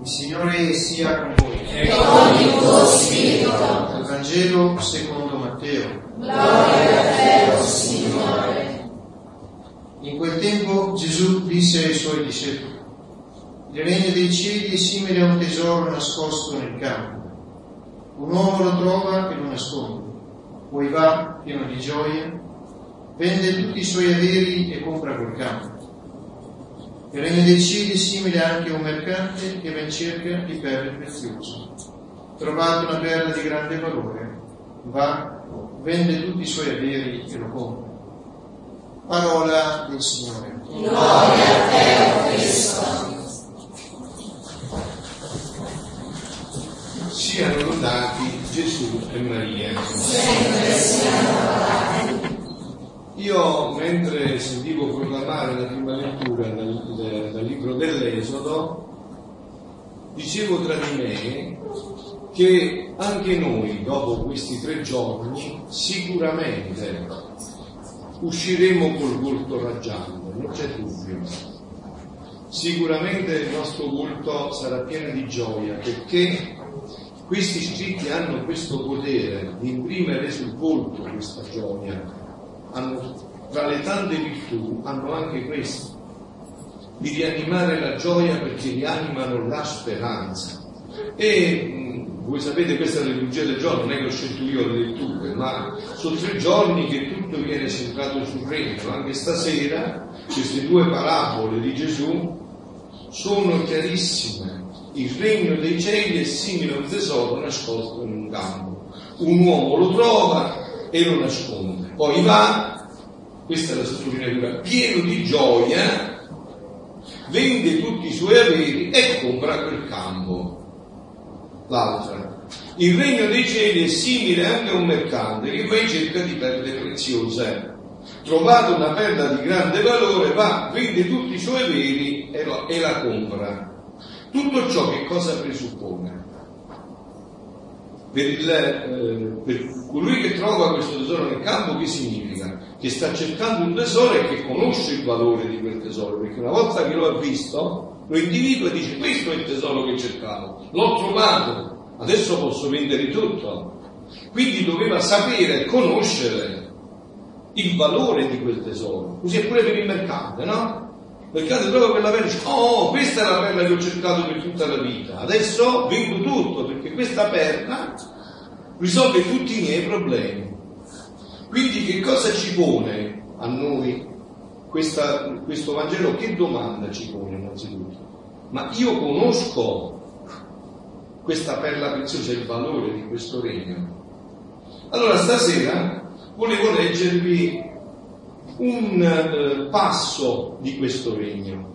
Il Signore sia con voi. E con il tuo spirito. Dal Vangelo secondo Matteo. Gloria a te, oh Signore. In quel tempo Gesù disse ai suoi discepoli, il regno dei cieli è simile a un tesoro nascosto nel campo. Un uomo lo trova e lo nasconde, poi va pieno di gioia, vende tutti i suoi averi e compra quel campo. Il regno dei cieli è simile anche a un mercante che va in cerca di perle preziose. Trovato una perla di grande valore, va, vende tutti i suoi averi e lo compra. Parola del Signore. Gloria a te, Cristo. siano lodati Gesù e Maria. Sempre siano lodati. Io mentre sentivo proclamare la prima lettura dal, dell'Esodo, dicevo tra di me che anche noi dopo questi tre giorni sicuramente usciremo col volto raggiando, non c'è dubbio. Sicuramente il nostro volto sarà pieno di gioia perché questi scritti hanno questo potere di imprimere sul volto questa gioia. Hanno, tra le tante virtù hanno anche questo, di rianimare la gioia perché rianimano la speranza. E voi sapete questa è la liturgia del giorno, non è che ho scelto io le letture, ma sono tre giorni che tutto viene centrato sul regno. Anche stasera queste due parabole di Gesù sono chiarissime. Il regno dei cieli è simile a un tesoro nascosto in un campo. Un uomo lo trova e lo nasconde. Poi va, questa è la sottolineatura, pieno di gioia, vende tutti i suoi averi e compra quel campo. L'altra. Il regno dei cieli è simile anche a un mercante che va in cerca di perle preziose. Trovato una perla di grande valore, va, vende tutti i suoi averi e, e la compra. Tutto ciò che cosa presuppone? Per, il, eh, per, colui che trova questo tesoro nel campo, che significa? Che sta cercando un tesoro e che conosce il valore di quel tesoro, perché una volta che lo ha visto, lo individua e dice questo è il tesoro che cercavo, l'ho trovato, adesso posso vendere tutto. Quindi doveva sapere conoscere il valore di quel tesoro. Così è pure per il mercante, no? Il mercante trova quella perla dice, oh, questa è la perla che ho cercato per tutta la vita, adesso vendo tutto perché questa perla risolve tutti i miei problemi. Quindi che cosa ci pone a noi questa, questo Vangelo? Che domanda ci pone innanzitutto? Ma io conosco questa perla preziosa, il valore di questo regno. Allora stasera volevo leggervi un eh, passo di questo regno.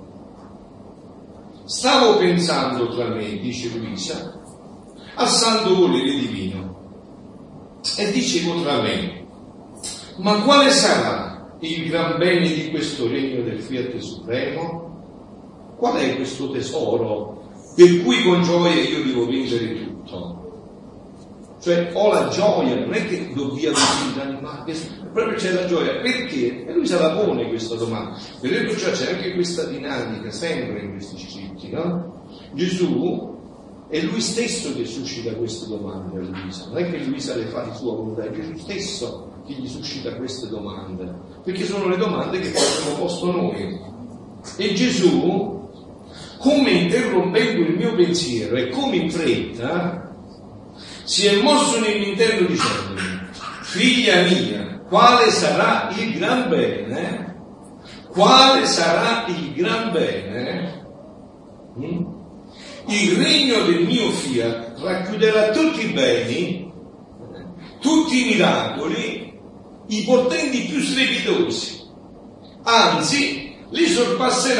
Stavo pensando tra me, dice Luisa, al santo volere divino e dicevo tra me, ma quale sarà il gran bene di questo regno del Fiat Supremo? Qual è questo tesoro per cui con gioia io devo vendere tutto? Cioè ho la gioia, non è che dobbiamo animare, proprio c'è la gioia, perché? E lui se la pone questa domanda, vedete cioè c'è anche questa dinamica sempre in questi scritti, no? Gesù è lui stesso che suscita queste domande a Luisa, non è che Luisa le fa di sua volontà, è Gesù stesso che gli suscita queste domande, perché sono le domande che abbiamo posto noi. E Gesù, come interrompendo il mio pensiero e come in fretta, si è mosso nell'interno dicendomi, figlia mia, quale sarà il gran bene? Quale sarà il gran bene? Mm? Il regno del mio fiat racchiuderà tutti i beni, tutti i miracoli, i portenti più strepitosi, anzi li sorpasserà